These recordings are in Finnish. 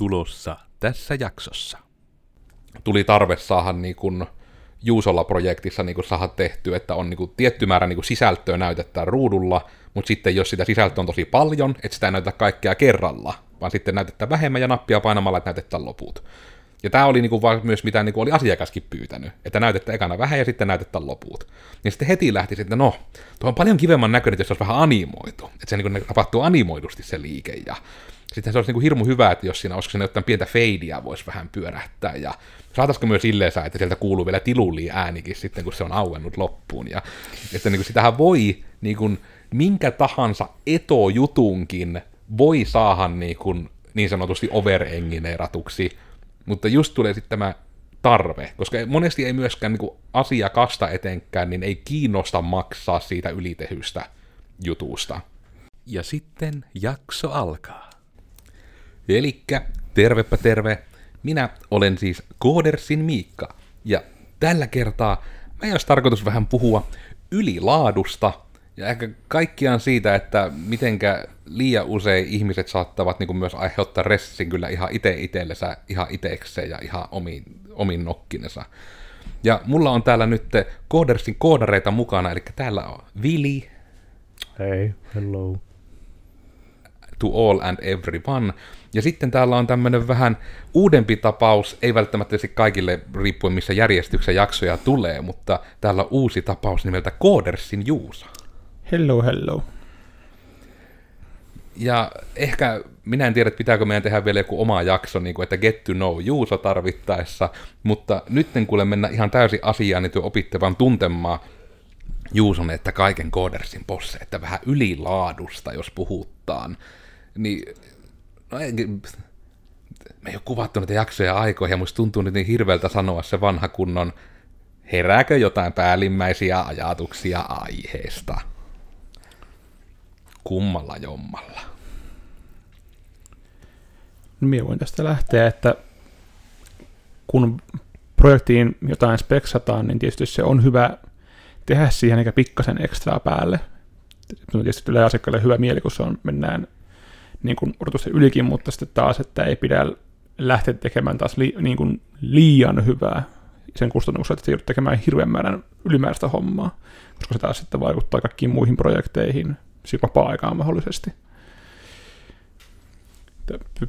tulossa tässä jaksossa. tuli tarve saada niin kuin Juusolla-projektissa niin kuin saada tehtyä, että on niin kuin tietty määrä niin kuin sisältöä näytetään ruudulla, mutta sitten jos sitä sisältöä on tosi paljon, että sitä ei näytetä kaikkea kerralla, vaan sitten näytetään vähemmän ja nappia painamalla, että näytetään loput. Ja tämä oli niinku vaan myös mitä niinku oli asiakaskin pyytänyt, että näytetään ekana vähän ja sitten näytetään loput. Ja sitten heti lähti sitten, no, tuo on paljon kivemman näköinen, jos se olisi vähän animoitu. Että se niinku tapahtuu animoidusti se liike. Ja sitten se olisi niinku hirmu hyvä, että jos siinä olisiko siinä jotain pientä feidiä voisi vähän pyörähtää. Ja saataisiko myös silleen että sieltä kuuluu vielä tilulli äänikin sitten, kun se on auennut loppuun. Ja että niinku sitähän voi niinku, minkä tahansa etojutunkin voi saada niinku, niin sanotusti overengineeratuksi mutta just tulee sitten tämä tarve, koska monesti ei myöskään niin asiakasta etenkään, niin ei kiinnosta maksaa siitä ylitehystä jutusta. Ja sitten jakso alkaa. Elikkä, tervepä terve, minä olen siis Koodersin Miikka, ja tällä kertaa mä olisi tarkoitus vähän puhua ylilaadusta ja ehkä kaikkiaan siitä, että mitenkä liian usein ihmiset saattavat niin kuin myös aiheuttaa ressin kyllä ihan itse itsellensä, ihan itekseen ja ihan omiin, omiin nokkinensa. Ja mulla on täällä nyt Codersin koodareita mukana, eli täällä on Vili. Hei, hello. To all and everyone. Ja sitten täällä on tämmöinen vähän uudempi tapaus, ei välttämättä kaikille riippuen missä järjestyksen jaksoja tulee, mutta täällä on uusi tapaus nimeltä Codersin Juusa. Hello, hello. Ja ehkä, minä en tiedä, että pitääkö meidän tehdä vielä joku oma jakso, niin kuin, että get to know Juuso tarvittaessa, mutta nyt kuule mennä ihan täysin asiaan, niin opitte vaan tuntemaan Juuson, että kaiken koodersin posse, että vähän ylilaadusta, jos puhutaan. Niin, no ei, me ei ole kuvattu näitä jaksoja aikoihin, ja musta tuntuu nyt niin hirveältä sanoa se vanha kunnon, herääkö jotain päällimmäisiä ajatuksia aiheesta kummalla jommalla. No minä voin tästä lähteä, että kun projektiin jotain speksataan, niin tietysti se on hyvä tehdä siihen eikä pikkasen ekstraa päälle. Tietysti tulee asiakkaalle hyvä mieli, kun se on, mennään niin kuin odotusten ylikin, mutta sitten taas, että ei pidä lähteä tekemään taas li, niin kuin liian hyvää sen kustannuksella, että joudut tekemään hirveän määrän ylimääräistä hommaa, koska se taas sitten vaikuttaa kaikkiin muihin projekteihin, siis vapaa-aikaan mahdollisesti.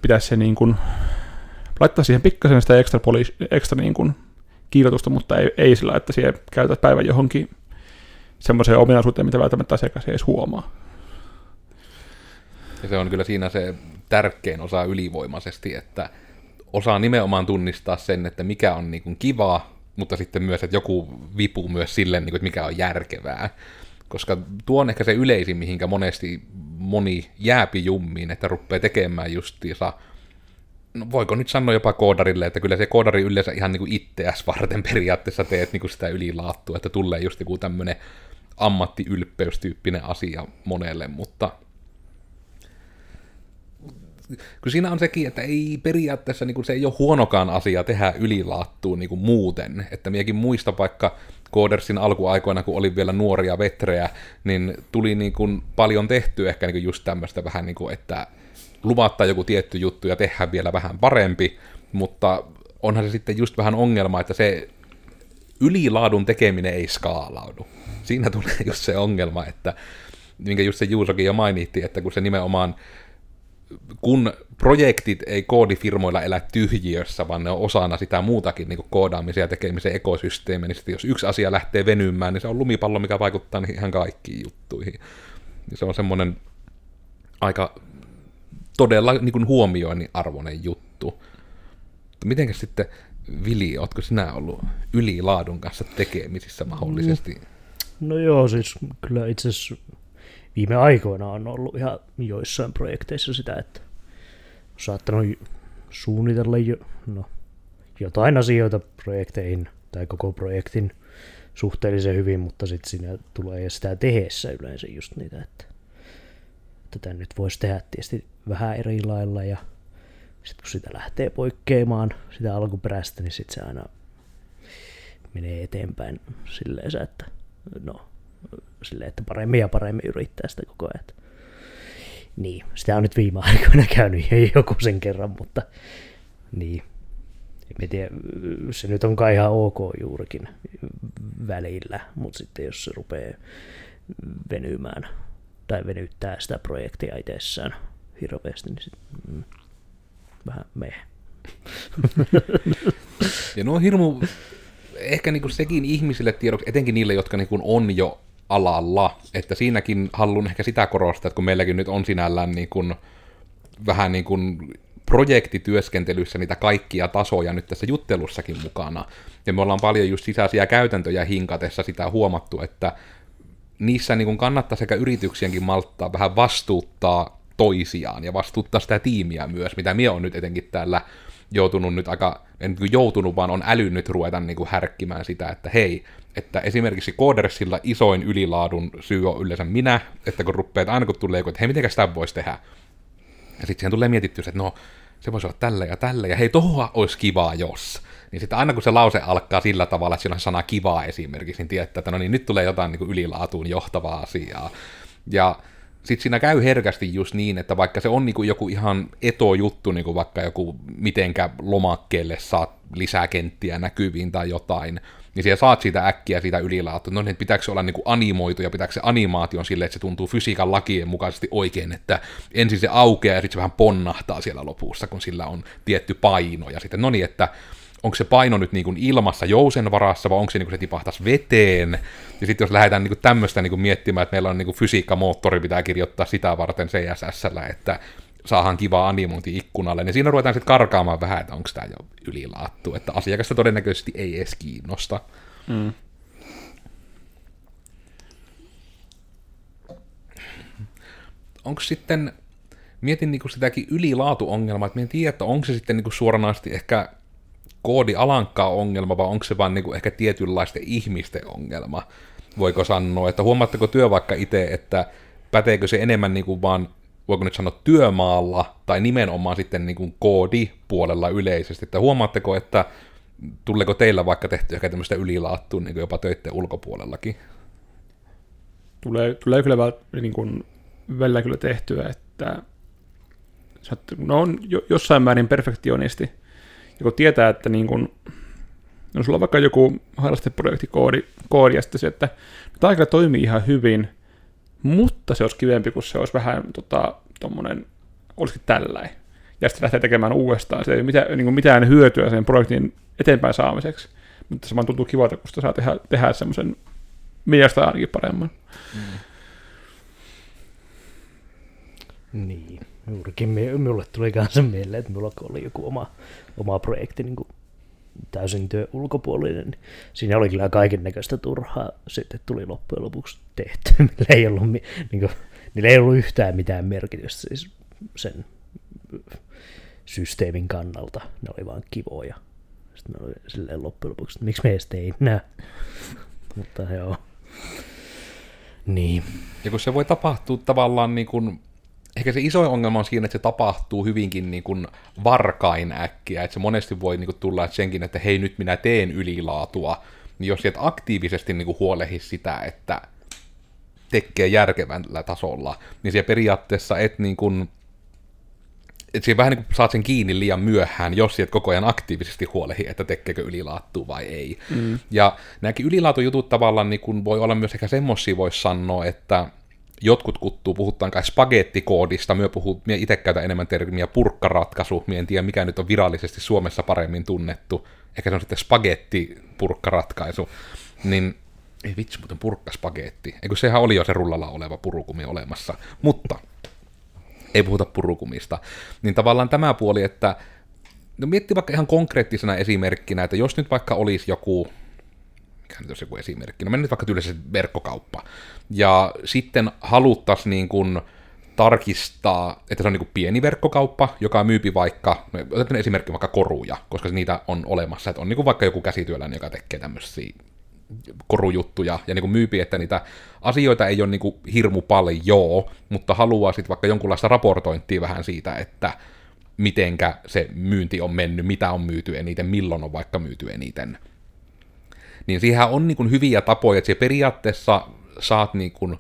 Pitäisi se niin kuin, laittaa siihen pikkasen sitä ekstra, poli, ekstra niin kuin kiilotusta, mutta ei, ei sillä, että siihen käytät päivän johonkin semmoiseen ominaisuuteen, mitä välttämättä asiakas ei edes huomaa. Ja se on kyllä siinä se tärkein osa ylivoimaisesti, että osaa nimenomaan tunnistaa sen, että mikä on niin kuin kivaa, mutta sitten myös, että joku vipu myös sille, niin kuin, että mikä on järkevää. Koska tuo on ehkä se yleisin, mihinkä monesti moni jääpi jummiin, että rupeaa tekemään justiinsa, no voiko nyt sanoa jopa koodarille, että kyllä se koodari yleensä ihan niin kuin varten periaatteessa teet niin kuin sitä ylilaattua, että tulee just joku tämmöinen ammattiylpeystyyppinen asia monelle, mutta kun siinä on sekin, että ei periaatteessa niin kuin se ei ole huonokaan asia tehdä ylilaattuun niin kuin muuten. Että miekin muista vaikka Koodersin alkuaikoina, kun oli vielä nuoria vetrejä, niin tuli niin kuin paljon tehty ehkä niin kuin just tämmöistä vähän niin kuin, että luvattaa joku tietty juttu ja tehdään vielä vähän parempi, mutta onhan se sitten just vähän ongelma, että se ylilaadun tekeminen ei skaalaudu. Siinä tulee just se ongelma, että minkä just se Juusokin jo mainitti, että kun se nimenomaan kun projektit ei koodifirmoilla elä tyhjiössä, vaan ne on osana sitä muutakin niin koodaamisen ja tekemisen ekosysteemiä, niin sitten jos yksi asia lähtee venymään, niin se on lumipallo, mikä vaikuttaa niihin ihan kaikkiin juttuihin. Se on semmoinen aika todella niin kuin huomioinnin arvoinen juttu. Mitenkäs sitten, Vili, ootko sinä ollut ylilaadun kanssa tekemisissä mahdollisesti? No, no joo, siis kyllä itse asiassa viime aikoina on ollut ihan joissain projekteissa sitä, että on saattanut suunnitella jo, no, jotain asioita projekteihin tai koko projektin suhteellisen hyvin, mutta sitten siinä tulee sitä tehessä yleensä just niitä, että tätä nyt voisi tehdä tietysti vähän eri lailla ja sitten kun sitä lähtee poikkeamaan sitä alkuperäistä, niin sitten se aina menee eteenpäin silleen, että no, silleen, että paremmin ja paremmin yrittää sitä koko ajan. Niin, sitä on nyt viime aikoina käynyt jo joku sen kerran, mutta niin. En tiedä, se nyt on kai ihan ok juurikin välillä, mutta sitten jos se rupeaa venymään tai venyttää sitä projektia itsessään hirveästi, niin sit, mm, vähän me. Ja nuo on hirmu, ehkä niinku sekin ihmisille tiedoksi, etenkin niille, jotka niinku on jo alalla, että siinäkin haluan ehkä sitä korostaa, että kun meilläkin nyt on sinällään niinku vähän niin kuin projektityöskentelyssä niitä kaikkia tasoja nyt tässä juttelussakin mukana. Ja me ollaan paljon just sisäisiä käytäntöjä hinkatessa sitä huomattu, että niissä niin kannattaa sekä yrityksienkin malttaa vähän vastuuttaa toisiaan ja vastuuttaa sitä tiimiä myös, mitä minä on nyt etenkin täällä joutunut nyt aika, en niin joutunut, vaan on älynyt ruveta niin kuin härkkimään sitä, että hei, että esimerkiksi Codersilla isoin ylilaadun syy on yleensä minä, että kun rupeat aina kun tulee joku, että hei, miten sitä voisi tehdä, ja sitten siihen tulee mietittyä, että no, se voisi olla tällä ja tällä, ja hei, tohua olisi kivaa, jos. Niin sitten aina kun se lause alkaa sillä tavalla, että siinä on sana kivaa esimerkiksi, niin tietää, että no niin, nyt tulee jotain niin kuin ylilaatuun johtavaa asiaa. Ja sitten siinä käy herkästi just niin, että vaikka se on niinku joku ihan etojuttu, niinku vaikka joku mitenkä lomakkeelle saat lisää kenttiä näkyviin tai jotain, niin siellä saat siitä äkkiä siitä ylilaatua. No niin, pitääkö se olla niinku animoitu ja pitääkö se animaation sille, että se tuntuu fysiikan lakien mukaisesti oikein, että ensin se aukeaa ja sitten se vähän ponnahtaa siellä lopussa, kun sillä on tietty paino. Ja sitten no niin, että onko se paino nyt niin kuin ilmassa jousen varassa, vai onko se niin kuin se tipahtaisi veteen. Ja sitten jos lähdetään niin kuin tämmöistä niin kuin miettimään, että meillä on niin kuin fysiikkamoottori, pitää kirjoittaa sitä varten css että saahan kivaa animointi ikkunalle, niin siinä ruvetaan sitten karkaamaan vähän, että onko tämä jo ylilaattu, että asiakasta todennäköisesti ei edes kiinnosta. Mm. Onko sitten, mietin niinku sitäkin ylilaatuongelmaa, että en tiedä, että onko se sitten niinku suoranaisesti ehkä koodi alankkaa ongelma, vai onko se vaan niinku ehkä tietynlaisten ihmisten ongelma, voiko sanoa, että huomaatteko työ vaikka itse, että päteekö se enemmän niinku vaan voiko nyt sanoa työmaalla, tai nimenomaan sitten niin kuin koodipuolella yleisesti, että huomaatteko, että tuleeko teillä vaikka tehty ehkä tämmöistä ylilaattua niin jopa töiden ulkopuolellakin? Tulee, tulee kyllä niin kuin, välillä kyllä tehtyä, että no on jossain määrin perfektionisti, kun tietää, että niin kuin, no sulla on vaikka joku harrasteprojektikoodi, koodi, ja sitten se, että tämä aika toimii ihan hyvin, mutta se olisi kivempi, kun se olisi vähän tota, tommonen, olisikin tälläin. Ja sitten lähtee tekemään uudestaan. Se ei ole mitään, niin mitään hyötyä sen projektin eteenpäin saamiseksi, mutta se vaan tuntuu kivalta, kun sitä saa tehdä, tehdä semmoisen mielestä ainakin paremman. Mm. Niin, juurikin minulle tuli kanssa mieleen, että minulla oli joku oma, oma projekti niin täysin työ ulkopuolinen, niin siinä oli kyllä kaiken näköistä turhaa. Sitten tuli loppujen lopuksi tehty, millä ei ollut, niin kuin, niillä ei ollut yhtään mitään merkitystä siis sen systeemin kannalta. Ne oli vaan kivoja. Sitten me oli silleen loppujen lopuksi, että miksi me edes tein nää. Mutta joo. Niin. Ja kun se voi tapahtua tavallaan niin kuin ehkä se iso ongelma on siinä, että se tapahtuu hyvinkin niin kuin varkain äkkiä, että se monesti voi niin kuin tulla että senkin, että hei nyt minä teen ylilaatua, niin jos sieltä aktiivisesti niin kuin huolehi sitä, että tekee järkevällä tasolla, niin siellä periaatteessa et niin kuin, että siinä vähän niin kuin saat sen kiinni liian myöhään, jos sieltä koko ajan aktiivisesti huolehi, että tekeekö ylilaattua vai ei. Mm. Ja nämäkin ylilaatujutut tavallaan niin kuin voi olla myös ehkä semmoisia, voisi sanoa, että jotkut kuttuu, puhutaan kai spagettikoodista, myö, puhuu, myö itse käytän enemmän termiä purkkaratkaisu, mie en tiedä mikä nyt on virallisesti Suomessa paremmin tunnettu, ehkä se on sitten spagettipurkkaratkaisu, niin ei vitsi, mutta purkkaspagetti, eikö sehän oli jo se rullalla oleva purukumi olemassa, mutta ei puhuta purukumista, niin tavallaan tämä puoli, että no mietti vaikka ihan konkreettisena esimerkkinä, että jos nyt vaikka olisi joku mikä nyt olisi joku esimerkki, no mennään nyt vaikka tyylisesti verkkokauppa, ja sitten haluttaisiin niin kuin tarkistaa, että se on niin kuin pieni verkkokauppa, joka myypi vaikka, no otetaan esimerkki vaikka koruja, koska niitä on olemassa, että on niin kuin vaikka joku käsityöläinen, joka tekee tämmöisiä korujuttuja, ja niin kuin myypi, että niitä asioita ei ole niin kuin hirmu paljon, mutta haluaa sitten vaikka jonkunlaista raportointia vähän siitä, että mitenkä se myynti on mennyt, mitä on myyty eniten, milloin on vaikka myyty eniten niin siihen on niin kuin hyviä tapoja, että periaatteessa saat niin kuin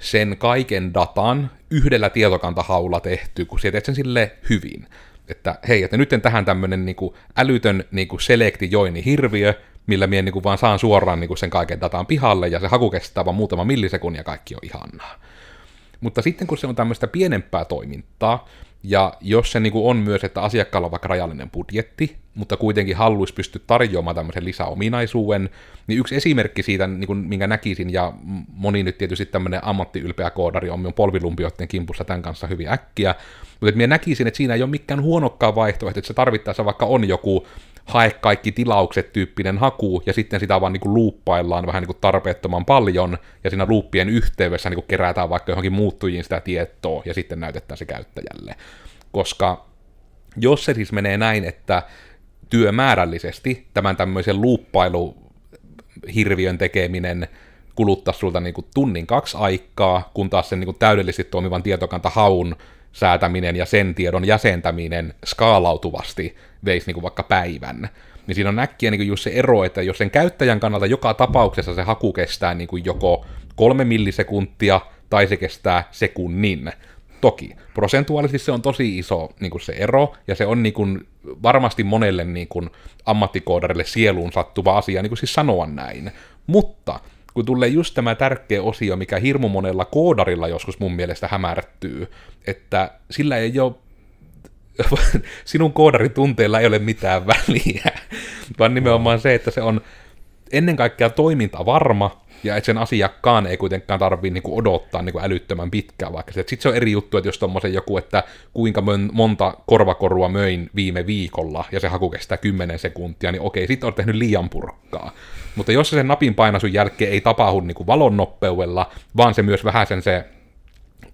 sen kaiken datan yhdellä tietokantahaulla tehty, kun sä teet sen sille hyvin. Että hei, että nyt tähän tämmönen niinku älytön niinku selekti hirviö, millä minä niinku vaan saan suoraan niinku sen kaiken datan pihalle, ja se haku kestää vaan muutama millisekunnin, ja kaikki on ihanaa. Mutta sitten kun se on tämmöistä pienempää toimintaa, ja jos se niin on myös, että asiakkaalla on vaikka rajallinen budjetti, mutta kuitenkin haluaisi pystyä tarjoamaan tämmöisen lisäominaisuuden, niin yksi esimerkki siitä, niin kuin, minkä näkisin, ja moni nyt tietysti tämmöinen ammattiylpeä koodari on minun polvilumpioiden kimpussa tämän kanssa hyvin äkkiä, mutta että minä näkisin, että siinä ei ole mikään huonokkaan vaihtoehto, että se tarvittaessa vaikka on joku hae kaikki tilaukset tyyppinen haku, ja sitten sitä vaan niin luuppaillaan vähän niin tarpeettoman paljon, ja siinä luuppien yhteydessä niin kerätään vaikka johonkin muuttujiin sitä tietoa, ja sitten näytetään se käyttäjälle. Koska jos se siis menee näin, että työmäärällisesti tämän tämmöisen luuppailu hirviön tekeminen kuluttaa sulta niin kuin tunnin kaksi aikaa, kun taas sen niin kuin täydellisesti toimivan tietokantahaun säätäminen ja sen tiedon jäsentäminen skaalautuvasti veisi niin kuin vaikka päivän. Niin siinä on äkkiä niin kuin just se ero, että jos sen käyttäjän kannalta joka tapauksessa se haku kestää niin kuin joko kolme millisekuntia tai se kestää sekunnin. Toki prosentuaalisesti se on tosi iso niin kuin se ero, ja se on niin kuin, varmasti monelle niin kuin, ammattikoodarille sieluun sattuva asia niin kuin siis sanoa näin. Mutta kun tulee just tämä tärkeä osio, mikä hirmu monella koodarilla joskus mun mielestä hämärtyy, että sillä ei ole sinun koodaritunteilla ei ole mitään väliä, vaan nimenomaan se, että se on ennen kaikkea toiminta varma, ja sen asiakkaan ei kuitenkaan tarvitse niinku odottaa niinku älyttömän pitkään, vaikka sitten se on eri juttu, että jos tommosen joku, että kuinka monta korvakorua möin viime viikolla, ja se haku kestää 10 sekuntia, niin okei, sitten on tehnyt liian purkkaa. Mutta jos se sen napin painasun jälkeen ei tapahdu niinku valon nopeudella, vaan se myös vähän sen se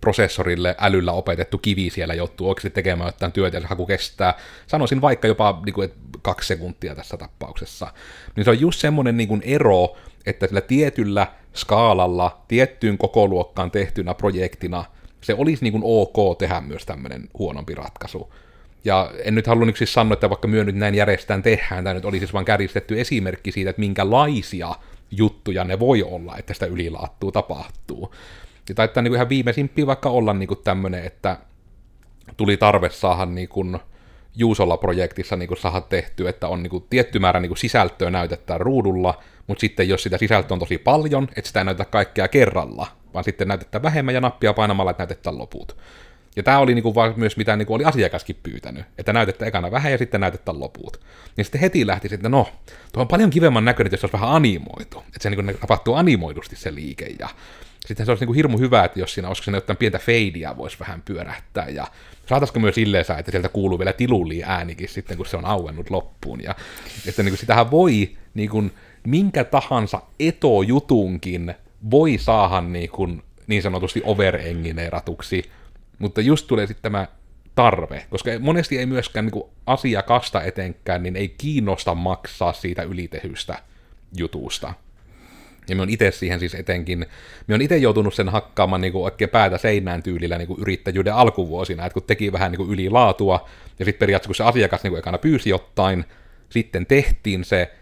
prosessorille älyllä opetettu kivi siellä joutuu oikeasti tekemään jotain työtä ja se haku kestää, sanoisin vaikka jopa niin kuin, että kaksi sekuntia tässä tapauksessa. Niin se on just semmoinen niin kuin ero, että sillä tietyllä skaalalla, tiettyyn kokoluokkaan tehtynä projektina, se olisi niin kuin ok tehdä myös tämmöinen huonompi ratkaisu. Ja en nyt halua siis sanoa, että vaikka myö nyt näin järjestään tehdään, tämä nyt olisi siis vain kärjistetty esimerkki siitä, että minkälaisia juttuja ne voi olla, että sitä ylilaattua tapahtuu. Ja taittaa niin ihan viimeisimpiä vaikka olla niin kuin tämmöinen, että tuli tarve saada niin kuin Juusolla projektissa niin kuin saada tehty, että on niin kuin tietty määrä niin kuin sisältöä näytettää ruudulla, mutta sitten jos sitä sisältöä on tosi paljon, että sitä ei näytetä kaikkea kerralla, vaan sitten näytetään vähemmän ja nappia painamalla, että näytetään loput. Ja tämä oli niinku vaan myös mitä niinku oli asiakaskin pyytänyt, että näytetään ekana vähän ja sitten näytetään loput. Niin sitten heti lähti sitten, no, tuo on paljon kivemman näköinen, jos se olisi vähän animoitu. Että se niinku tapahtuu animoidusti se liike ja sitten se olisi niinku hirmu hyvä, että jos siinä olisiko siinä jotain pientä feidiä voisi vähän pyörähtää ja saataisiko myös silleen että sieltä kuuluu vielä tilulli äänikin sitten, kun se on auennut loppuun. Ja että niinku sitähän voi niinku, minkä tahansa etojutunkin voi saada niinku, niin sanotusti overengineeratuksi, mutta just tulee sitten tämä tarve, koska monesti ei myöskään niin asiakasta etenkään, niin ei kiinnosta maksaa siitä ylitehystä jutusta. Ja me on itse siihen siis etenkin, me on itse joutunut sen hakkaamaan niin kuin oikein päätä seinään tyylillä niin kuin yrittäjyyden alkuvuosina, että kun teki vähän niin kuin ylilaatua, ja sitten periaatteessa kun se asiakas niin kuin ekana pyysi jotain, sitten tehtiin se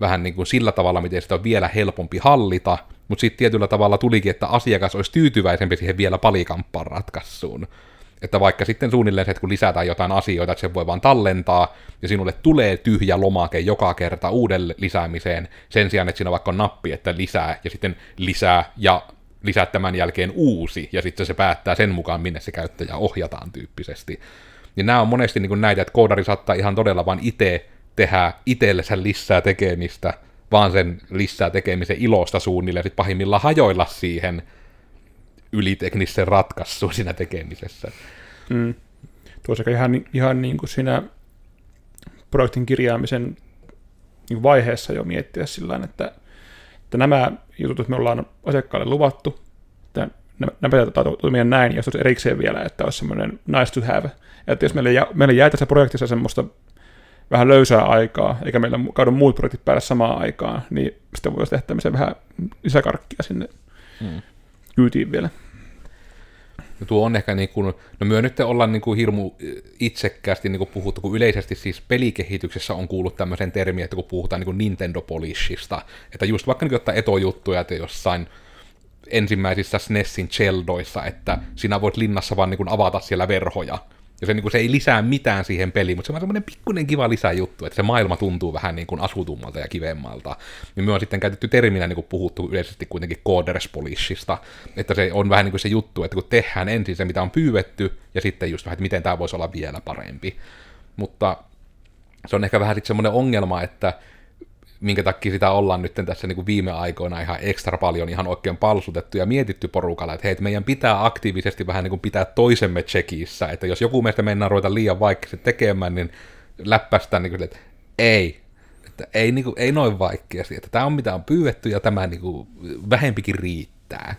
vähän niin kuin sillä tavalla, miten sitä on vielä helpompi hallita, mutta sitten tietyllä tavalla tulikin, että asiakas olisi tyytyväisempi siihen vielä palikamppaan ratkaisuun. Että vaikka sitten suunnilleen se, että kun lisätään jotain asioita, että se voi vaan tallentaa, ja sinulle tulee tyhjä lomake joka kerta uudelle lisäämiseen, sen sijaan, että siinä vaikka on nappi, että lisää, ja sitten lisää, ja lisää tämän jälkeen uusi, ja sitten se päättää sen mukaan, minne se käyttäjä ohjataan tyyppisesti. Niin nämä on monesti niin kuin näitä, että koodari saattaa ihan todella vain itse tehdä itsellensä lisää tekemistä, vaan sen lisää tekemisen ilosta suunnilleen, ja sitten pahimmillaan hajoilla siihen yliteknisen ratkaisuun siinä tekemisessä. Mm. Tuossa ihan, ihan niin kuin siinä projektin kirjaamisen niin vaiheessa jo miettiä sillä että, että nämä jutut me ollaan asiakkaalle luvattu, että nämä pitää toimia näin, ja olisi erikseen vielä, että olisi semmoinen nice to have. Että jos meille, jää, meille jää tässä projektissa semmoista vähän löysää aikaa, eikä meillä kaadu muut projektit päällä samaan aikaan, niin sitten voisi tehdä tämmöisen vähän lisäkarkkia sinne mm. Kyytiin vielä. Ja tuo on ehkä niin kuin, no myö nyt olla niin kuin hirmu itsekkäästi niin kuin puhuttu, kun yleisesti siis pelikehityksessä on kuullut tämmöisen termiä, että kun puhutaan niin kuin Nintendo Polishista, että just vaikka niin jotain etojuttuja, että jossain ensimmäisissä SNESin Cheldoissa, että sinä voit linnassa vaan niin kuin avata siellä verhoja. Ja se, niin kuin, se ei lisää mitään siihen peliin, mutta se on semmoinen pikkuinen kiva lisäjuttu, että se maailma tuntuu vähän niin kuin asutummalta ja kivemmalta. Ja me on sitten käytetty terminä niin kuin puhuttu yleisesti kuitenkin Coders Polishista, että se on vähän niin kuin se juttu, että kun tehdään ensin se, mitä on pyydetty, ja sitten just vähän, että miten tämä voisi olla vielä parempi. Mutta se on ehkä vähän sitten semmoinen ongelma, että minkä takia sitä ollaan nyt tässä niin kuin viime aikoina ihan ekstra paljon ihan oikein palsutettu ja mietitty porukalla, että hei, että meidän pitää aktiivisesti vähän niin kuin pitää toisemme tsekissä, että jos joku meistä mennään ruveta liian vaikeasti tekemään, niin läppästään niin kuin, että ei, että ei, niin kuin, ei noin vaikeasti, että tämä on mitä on pyydetty ja tämä niin kuin, vähempikin riittää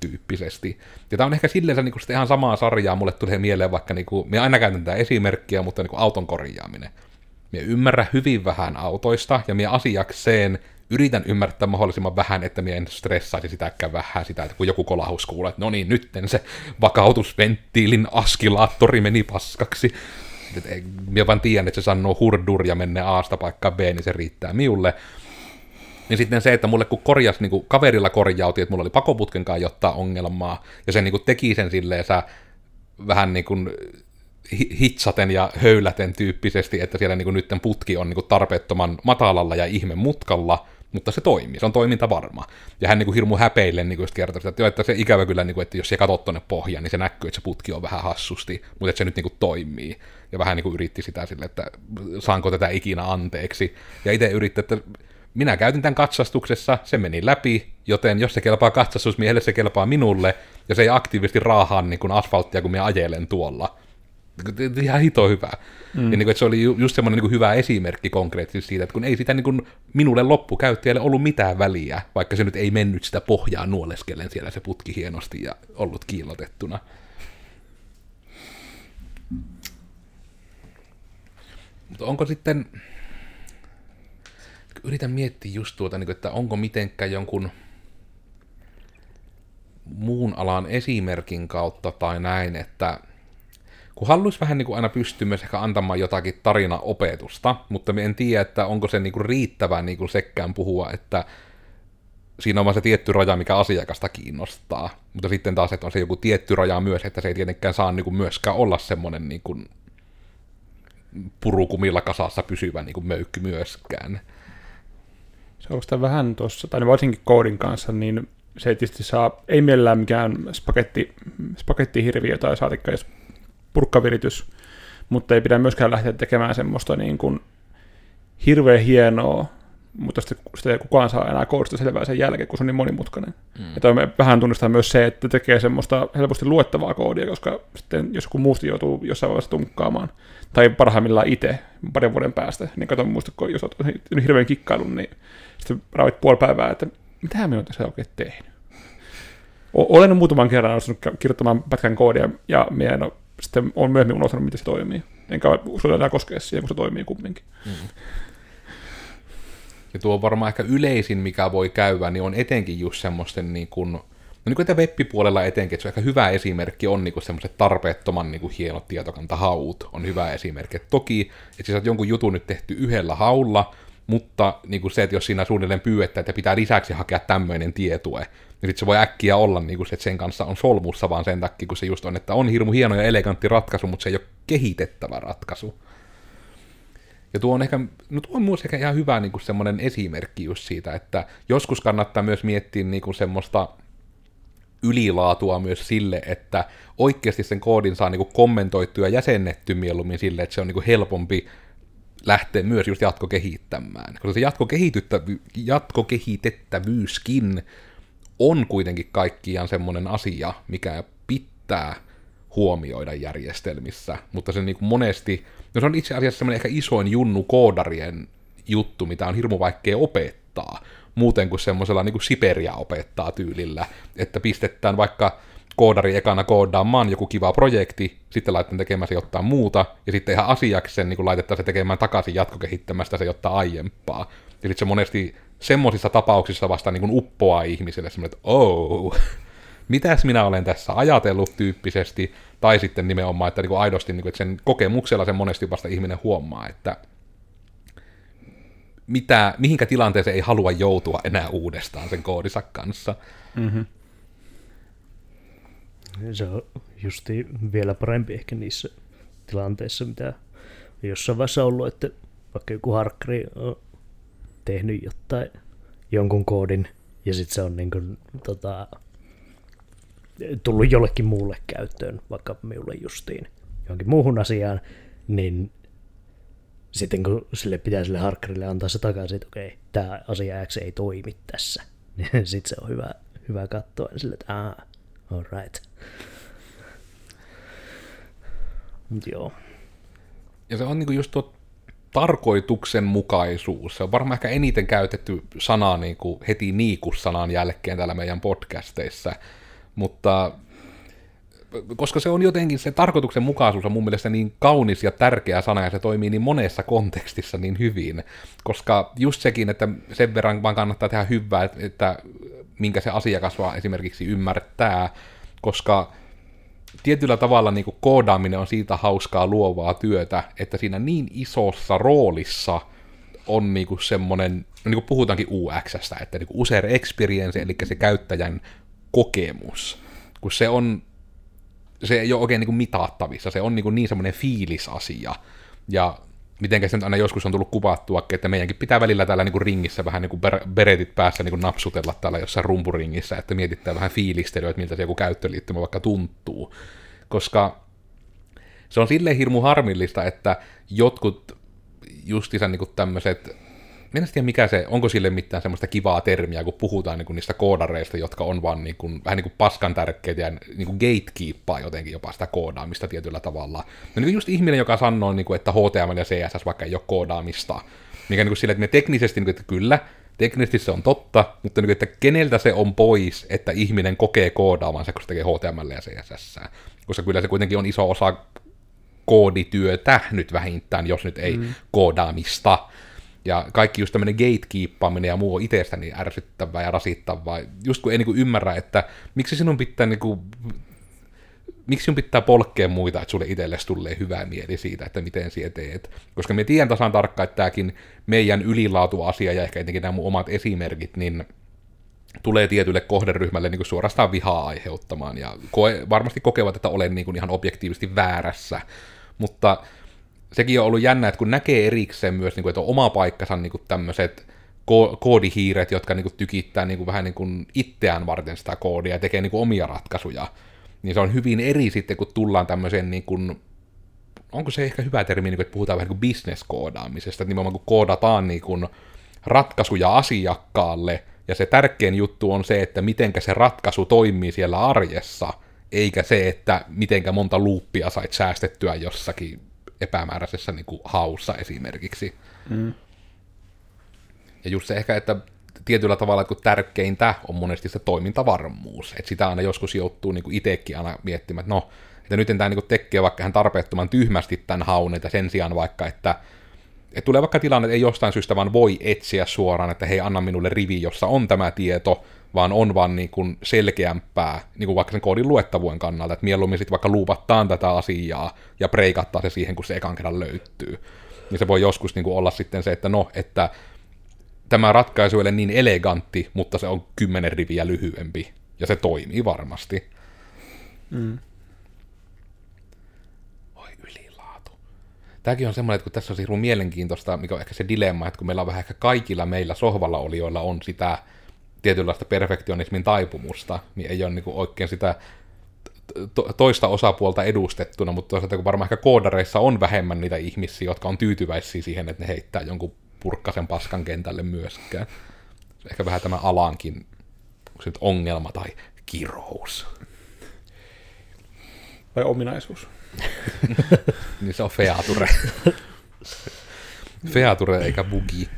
tyyppisesti. Ja tämä on ehkä silleen niin kuin ihan samaa sarjaa, mulle tulee mieleen vaikka, niin kuin, minä aina käytän tätä esimerkkiä, mutta niin kuin auton korjaaminen. Minä ymmärrän hyvin vähän autoista, ja minä asiakseen yritän ymmärtää mahdollisimman vähän, että minä en stressaisi sitäkään vähän sitä, että kun joku kolahus kuulee, että no niin, nytten se vakautusventtiilin askilaattori meni paskaksi. Minä vaan tiedän, että se sanoo hurdur ja menee Aasta paikkaan B, niin se riittää miulle. Niin sitten se, että mulle kun korjas, niin kuin kaverilla korjauti, että mulla oli pakoputken kanssa jotain ongelmaa, ja se niin kuin teki sen silleen sä vähän niin kuin hitsaten ja höyläten tyyppisesti, että siellä niin kuin nyt putki on niin kuin tarpeettoman matalalla ja ihme mutkalla, mutta se toimii, se on toiminta varma. Ja hän niin kuin hirmu häpeille niin kuin kertoi, että, jo, että se ikävä kyllä, niin kuin, että jos se katsot tuonne pohjaan, niin se näkyy, että se putki on vähän hassusti, mutta että se nyt niin kuin toimii. Ja vähän niin kuin yritti sitä sille, että saanko tätä ikinä anteeksi. Ja itse yritti, että minä käytin tämän katsastuksessa, se meni läpi, joten jos se kelpaa katsastusmiehelle, se kelpaa minulle, ja se ei aktiivisesti raahaa niin kuin asfalttia, kun minä ajelen tuolla ihan hito hyvä. Mm. Ja niin kuin, että se oli just semmoinen niin hyvä esimerkki konkreettisesti siitä, että kun ei sitä niin kuin minulle loppukäyttäjälle ollut mitään väliä, vaikka se nyt ei mennyt sitä pohjaa nuoleskellen siellä se putki hienosti ja ollut kiillotettuna. Mutta onko sitten, yritän miettiä just tuota, niin että onko mitenkään jonkun muun alan esimerkin kautta tai näin, että kun haluaisi vähän niin kuin aina pystyä myös ehkä antamaan jotakin tarinaopetusta, mutta me en tiedä, että onko se niin kuin riittävää niin kuin sekkään puhua, että siinä on vaan se tietty raja, mikä asiakasta kiinnostaa. Mutta sitten taas, että on se joku tietty raja myös, että se ei tietenkään saa niin kuin myöskään olla semmoinen niin kuin purukumilla kasassa pysyvä niin kuin möykky myöskään. Se on vähän tuossa, tai varsinkin koodin kanssa, niin se ei tietysti saa, ei mielellään mikään spagetti, spagettihirviö tai saatikka jos purkkaviritys, mutta ei pidä myöskään lähteä tekemään semmoista niin kuin hirveän hienoa, mutta sitten sitä ei kukaan saa enää koodista selvää sen jälkeen, kun se on niin monimutkainen. Mm. Ja toi vähän tunnistaa myös se, että tekee semmoista helposti luettavaa koodia, koska sitten jos joku muusti joutuu jossain vaiheessa tunkkaamaan, tai parhaimmillaan itse parin vuoden päästä, niin kato muista, kun jos olet hirveän kikkailun, niin sitten raavit puoli päivää, että mitä me on tässä oikein tehnyt. Olen muutaman kerran onnistunut kirjoittamaan pätkän koodia, ja minä en ole sitten on myöhemmin unohtanut, miten se toimii. Enkä uskalla enää koskea siihen, kun se toimii kumminkin. Mm. Ja tuo on varmaan ehkä yleisin, mikä voi käydä, niin on etenkin just semmoisten niin kuin, no niin kuin web-puolella etenkin, että se on ehkä hyvä esimerkki, on niin semmoiset tarpeettoman niin kuin hienot tietokantahaut, on hyvä esimerkki. Et toki, että sä jonkun jutun nyt tehty yhdellä haulla, mutta niin kuin se, että jos siinä suunnilleen pyydettä, että pitää lisäksi hakea tämmöinen tietue, niin sitten se voi äkkiä olla niin kuin se, että sen kanssa on solmussa vaan sen takia, kun se just on, että on hirmu hieno ja elegantti ratkaisu, mutta se ei ole kehitettävä ratkaisu. Ja tuo on ehkä, no tuo on myös ehkä ihan hyvä niin kuin semmoinen esimerkki just siitä, että joskus kannattaa myös miettiä niin kuin semmoista ylilaatua myös sille, että oikeasti sen koodin saa niin kuin kommentoitu ja jäsennetty mieluummin sille, että se on niin kuin helpompi lähteä myös just jatkokehittämään. Koska se jatkokehitettävyyskin on kuitenkin kaikkiaan semmoinen asia, mikä pitää huomioida järjestelmissä, mutta se niin kuin monesti, no se on itse asiassa semmoinen ehkä isoin junnu koodarien juttu, mitä on hirmu vaikea opettaa, muuten kuin semmoisella niin kuin Siberia opettaa tyylillä, että pistetään vaikka koodari ekana koodaamaan joku kiva projekti, sitten laitetaan tekemään se jotain muuta, ja sitten ihan asiaksi sen niin laitetaan se tekemään takaisin jatkokehittämästä se jotain aiempaa. Ja sitten se monesti semmoisissa tapauksissa vasta niin uppoaa ihmiselle semmoinen, että oh, mitäs minä olen tässä ajatellut tyyppisesti, tai sitten nimenomaan, että niin aidosti niin kuin, että sen kokemuksella sen monesti vasta ihminen huomaa, että mitä, mihinkä tilanteeseen ei halua joutua enää uudestaan sen koodissa kanssa. Mm-hmm. Se on justi vielä parempi ehkä niissä tilanteissa, mitä on jossain vaiheessa ollut, että vaikka joku harkkari on tehnyt jotain, jonkun koodin, ja sitten se on niin kuin, tota, tullut jollekin muulle käyttöön, vaikka minulle justiin johonkin muuhun asiaan, niin sitten kun sille pitää sille harkkarille antaa se takaisin, että okei, tämä asia X ei toimi tässä, niin sitten se on hyvä, hyvä katsoa sille, että ah, all right. Mut joo. Ja se on niinku just tuo tarkoituksenmukaisuus. Se on varmaan ehkä eniten käytetty sana niinku heti niikussanan jälkeen täällä meidän podcasteissa. Mutta koska se on jotenkin, se tarkoituksenmukaisuus on mun mielestä niin kaunis ja tärkeä sana, ja se toimii niin monessa kontekstissa niin hyvin, koska just sekin, että sen verran vaan kannattaa tehdä hyvää, että minkä se asiakas vaan esimerkiksi ymmärtää, koska tietyllä tavalla niin kuin koodaaminen on siitä hauskaa luovaa työtä, että siinä niin isossa roolissa on niin kuin semmoinen, niin kuin puhutaankin UXstä, että niin kuin user experience, eli se käyttäjän kokemus, kun se on, se ei ole oikein niin kuin mitattavissa, se on niin, kuin niin semmoinen fiilisasia, ja miten se nyt aina joskus on tullut kuvattua, että meidänkin pitää välillä täällä niin ringissä vähän niin kuin beretit päässä niin kuin napsutella täällä jossain rumpuringissä, että mietittää vähän fiilistelyä, että miltä se joku käyttöliittymä vaikka tuntuu. Koska se on silleen hirmu harmillista, että jotkut justiinsa niin tämmöiset en tiedä mikä se, onko sille mitään semmoista kivaa termiä, kun puhutaan niin kuin niistä koodareista, jotka on vaan niin kuin, vähän niin kuin paskan tärkeitä ja niin kuin gatekeepaa jotenkin jopa sitä koodaamista tietyllä tavalla. No niin just ihminen, joka sanoo, niin kuin, että HTML ja CSS vaikka ei ole koodaamista, mikä niin kuin sille, että me teknisesti, niin kuin, että kyllä, teknisesti se on totta, mutta niin kuin, että keneltä se on pois, että ihminen kokee koodaavansa, kun se tekee HTML ja CSS. Koska kyllä se kuitenkin on iso osa koodityötä nyt vähintään, jos nyt ei mm. koodaamista. Ja kaikki just tämmöinen gatekeeppaaminen ja muu on itsestäni ärsyttävää ja rasittavaa. Just kun ei niin kuin ymmärrä, että miksi sinun pitää niin kuin, miksi sinun pitää polkea muita, että sulle itsellesi tulee hyvä mieli siitä, että miten sinä teet. Koska me tiedän tasan tarkkaan, että tämäkin meidän ylilaatuasia ja ehkä etenkin nämä mun omat esimerkit, niin tulee tietylle kohderyhmälle niin kuin suorastaan vihaa aiheuttamaan. Ja koe, varmasti kokevat, että olen niin kuin ihan objektiivisesti väärässä. Mutta sekin on ollut jännä, että kun näkee erikseen myös, niin kuin, että on oma paikkansa niin tämmöiset ko- koodihiiret, jotka niin kuin, tykittää niin kuin, vähän niin kuin itseään varten sitä koodia ja tekee niin kuin, omia ratkaisuja, niin se on hyvin eri sitten, kun tullaan tämmöiseen niin kuin, onko se ehkä hyvä termi, niin kuin, että puhutaan vähän niin kuin business-koodaamisesta, että nimenomaan kun koodataan niin kuin, ratkaisuja asiakkaalle, ja se tärkein juttu on se, että mitenkä se ratkaisu toimii siellä arjessa, eikä se, että mitenkä monta luuppia sait säästettyä jossakin epämääräisessä niin kuin haussa esimerkiksi. Mm. Ja just se ehkä, että tietyllä tavalla kun tärkeintä on monesti se toimintavarmuus. Että sitä aina joskus joutuu niin kuin itsekin aina miettimään, että no, että nyt tämä niin tekee vaikka hän tarpeettoman tyhmästi tämän haun, että sen sijaan vaikka, että että tulee vaikka tilanne, että ei jostain syystä vaan voi etsiä suoraan, että hei, anna minulle rivi, jossa on tämä tieto, vaan on vaan niin kuin selkeämpää, niin kuin vaikka sen koodin luettavuuden kannalta, että mieluummin sitten vaikka luupattaan tätä asiaa ja preikattaa se siihen, kun se ekan kerran löytyy. Niin se voi joskus niin kuin olla sitten se, että no, että tämä ratkaisu ei ole niin elegantti, mutta se on kymmenen riviä lyhyempi, ja se toimii varmasti. Mm. Oi ylilaatu. Tämäkin on semmoinen, että kun tässä on hirveän mielenkiintoista, mikä on ehkä se dilemma, että kun meillä on vähän ehkä kaikilla meillä sohvalla olijoilla on sitä tietynlaista perfektionismin taipumusta, niin ei ole niin kuin oikein sitä to- toista osapuolta edustettuna, mutta toisaalta kun varmaan ehkä koodareissa on vähemmän niitä ihmisiä, jotka on tyytyväisiä siihen, että ne heittää jonkun purkkasen paskan kentälle myöskään. Ehkä vähän tämä alankin ongelma tai kirous. Vai ominaisuus? niin se on feature. feature eikä bugi.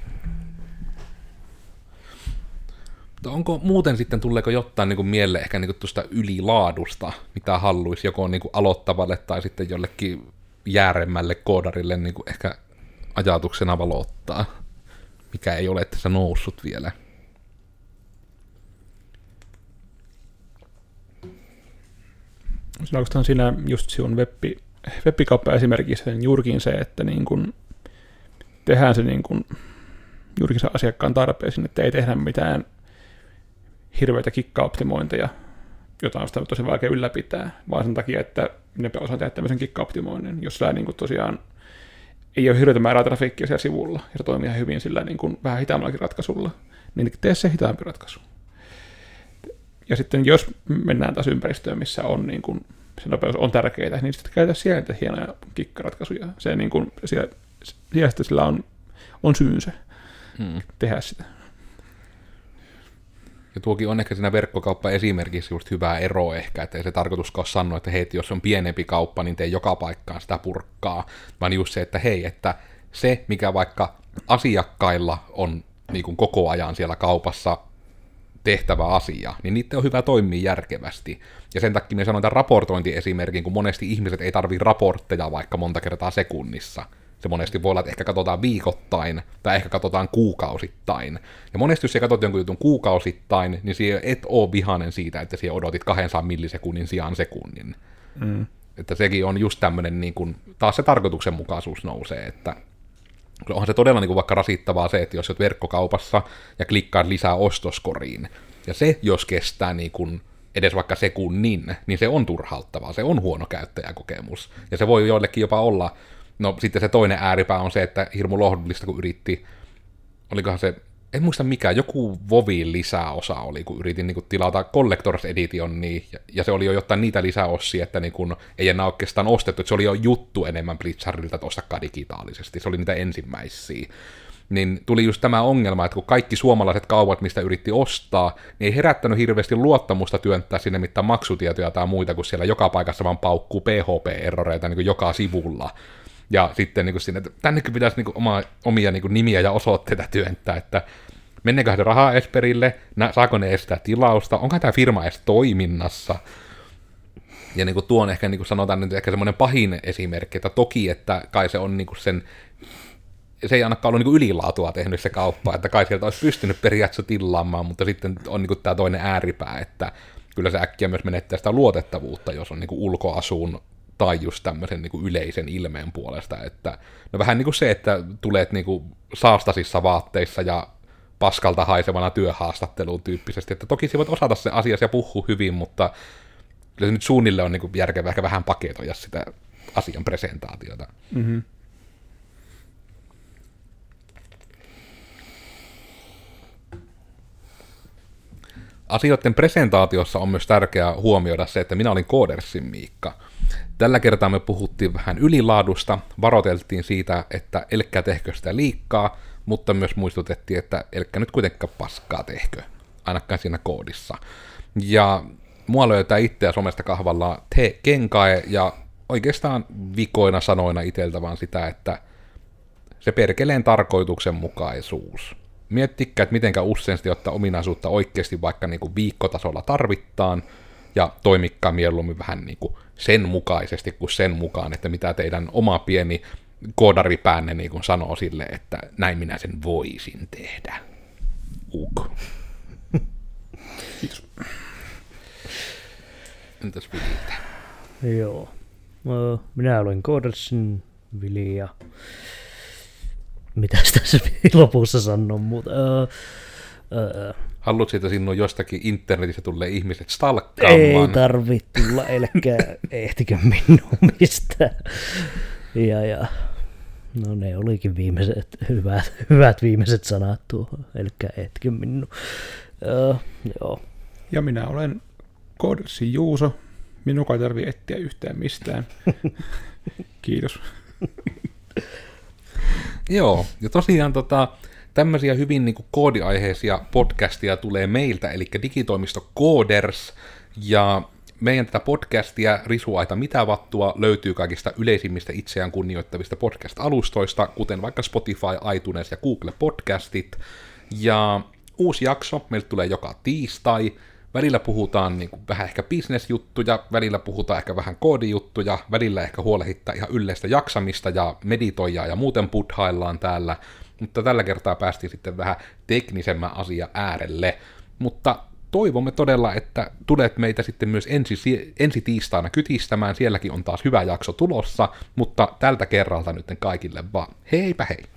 Onko muuten sitten, tuleeko jotain niin mieleen ehkä niin tuosta ylilaadusta, mitä haluaisi joko niin kuin aloittavalle tai sitten jollekin jääremmälle koodarille niin kuin ehkä ajatuksena valottaa, mikä ei ole tässä noussut vielä. Oikeastaan siinä just sinun webbi, webbikauppa esimerkiksi niin juurikin se, että niin kuin tehdään se niin kuin juurikin se asiakkaan tarpeisiin, että ei tehdä mitään hirveitä kikkaoptimointeja jota on sitä tosi vaikea ylläpitää, vaan sen takia, että ne osaa tehdä tämmöisen kikka-optimoinnin, jos sillä niin kuin tosiaan ei ole hirveätä määrää trafiikkia siellä sivulla, ja se toimii ihan hyvin sillä niin kuin vähän hitaammallakin ratkaisulla, niin tee se hitaampi ratkaisu. Ja sitten jos mennään taas ympäristöön, missä on niin kuin, se nopeus on tärkeää, niin sitten käytä siellä niitä hienoja kikkaratkaisuja. Se niin kuin, siellä, siellä sillä on, on syynsä Hmm. tehdä sitä. Ja tuokin on ehkä siinä verkkokauppa-esimerkissä just hyvä ero ehkä, että ei se tarkoituskaan sanoa, että hei, jos on pienempi kauppa, niin tee joka paikkaan sitä purkkaa, vaan just se, että hei, että se, mikä vaikka asiakkailla on niin kuin koko ajan siellä kaupassa tehtävä asia, niin niitä on hyvä toimia järkevästi. Ja sen takia me sanon tämän raportointiesimerkin, kun monesti ihmiset ei tarvitse raportteja vaikka monta kertaa sekunnissa. Se monesti voi olla, että ehkä katsotaan viikoittain, tai ehkä katsotaan kuukausittain. Ja monesti jos sä katsot jonkun jutun kuukausittain, niin siellä et oo vihanen siitä, että siellä odotit 200 millisekunnin sijaan sekunnin. Mm. Että sekin on just tämmöinen, niin kuin, taas se tarkoituksenmukaisuus nousee, että onhan se todella niin kuin vaikka rasittavaa se, että jos olet verkkokaupassa ja klikkaat lisää ostoskoriin, ja se jos kestää niin kuin edes vaikka sekunnin, niin se on turhauttavaa, se on huono käyttäjäkokemus. Ja se voi joillekin jopa olla, no sitten se toinen ääripää on se, että hirmu lohdullista, kun yritti, olikohan se, en muista mikä, joku Vovin lisäosa oli, kun yritin niin kuin, tilata Collectors Edition, niin, ja, ja, se oli jo jotain niitä lisäossia, että niin kuin, ei enää oikeastaan ostettu, että se oli jo juttu enemmän Blitzardilta, että ostakaa digitaalisesti, se oli niitä ensimmäisiä niin tuli just tämä ongelma, että kun kaikki suomalaiset kaupat, mistä yritti ostaa, niin ei herättänyt hirveästi luottamusta työntää sinne mitään maksutietoja tai muita, kun siellä joka paikassa vaan paukkuu PHP-erroreita niin joka sivulla. Ja sitten niin kuin sinne, että tännekin pitäisi niin kuin oma, omia niin kuin nimiä ja osoitteita työntää, että menneekö se rahaa edes perille, nä, saako ne estää tilausta, onko tämä firma edes toiminnassa. Ja niin kuin tuo on ehkä niin kuin sanotaan nyt ehkä semmoinen pahin esimerkki, että toki, että kai se on niin kuin sen se ei ainakaan ollut niin ylilaatua tehnyt se kauppa, että kai sieltä olisi pystynyt periaatteessa tilaamaan, mutta sitten on niin tämä toinen ääripää, että kyllä se äkkiä myös menettää sitä luotettavuutta, jos on niin ulkoasuun tai just tämmöisen niin yleisen ilmeen puolesta, että no vähän niin kuin se, että tulet niin kuin saastasissa vaatteissa ja paskalta haisevana työhaastatteluun tyyppisesti, että toki sä voit osata se asias ja puhua hyvin, mutta kyllä se nyt suunnille on niin kuin järkevää ehkä vähän paketoida sitä asian presentaatiota. Mm-hmm. Asioiden presentaatiossa on myös tärkeää huomioida se, että minä olin Koodersin Miikka. Tällä kertaa me puhuttiin vähän ylilaadusta, varoteltiin siitä, että elkkä tehkö sitä liikkaa, mutta myös muistutettiin, että elkkä nyt kuitenkaan paskaa tehkö, ainakaan siinä koodissa. Ja mua löytää itseä somesta kahvalla te kenkae, ja oikeastaan vikoina sanoina iteltä vaan sitä, että se perkeleen tarkoituksenmukaisuus. Miettikää, että mitenkä usein ottaa ominaisuutta oikeasti vaikka niin viikkotasolla tarvittaan, ja toimikkaa mieluummin vähän niin kuin sen mukaisesti kuin sen mukaan, että mitä teidän oma pieni koodaripäänne niin kuin sanoo sille, että näin minä sen voisin tehdä. Uk. Kiitos. Entäs Vilitä? Joo. Minä olen Codersin Vili ja mitä tässä lopussa sanoa, mutta öö, öö, Haluatko siitä sinua jostakin internetissä tulee ihmiset ei stalkkaamaan? tarvitse tulla, elikkä ehtikö minun mistään. Ja, ja no ne olikin viimeiset, hyvät, hyvät viimeiset sanat tuohon, elikkä ehtikö minun. Öö, joo. Ja minä olen Codersin Juuso. Minun ei tarvitse etsiä yhtään mistään. Kiitos. Joo, ja tosiaan tota, tämmöisiä hyvin niin kuin koodiaiheisia podcastia tulee meiltä, eli digitoimisto Coders, ja meidän tätä podcastia Risuaita mitä vattua löytyy kaikista yleisimmistä itseään kunnioittavista podcast-alustoista, kuten vaikka Spotify, iTunes ja Google Podcastit. Ja uusi jakso meiltä tulee joka tiistai. Välillä puhutaan niin kuin vähän ehkä bisnesjuttuja, välillä puhutaan ehkä vähän koodijuttuja, välillä ehkä huolehittaa ihan yleistä jaksamista ja meditoijaa ja muuten puthaillaan täällä. Mutta tällä kertaa päästiin sitten vähän teknisemmän asia äärelle. Mutta toivomme todella, että tulet meitä sitten myös ensi, ensi tiistaina kytistämään. Sielläkin on taas hyvä jakso tulossa, mutta tältä kerralta nyt kaikille vaan heipä hei!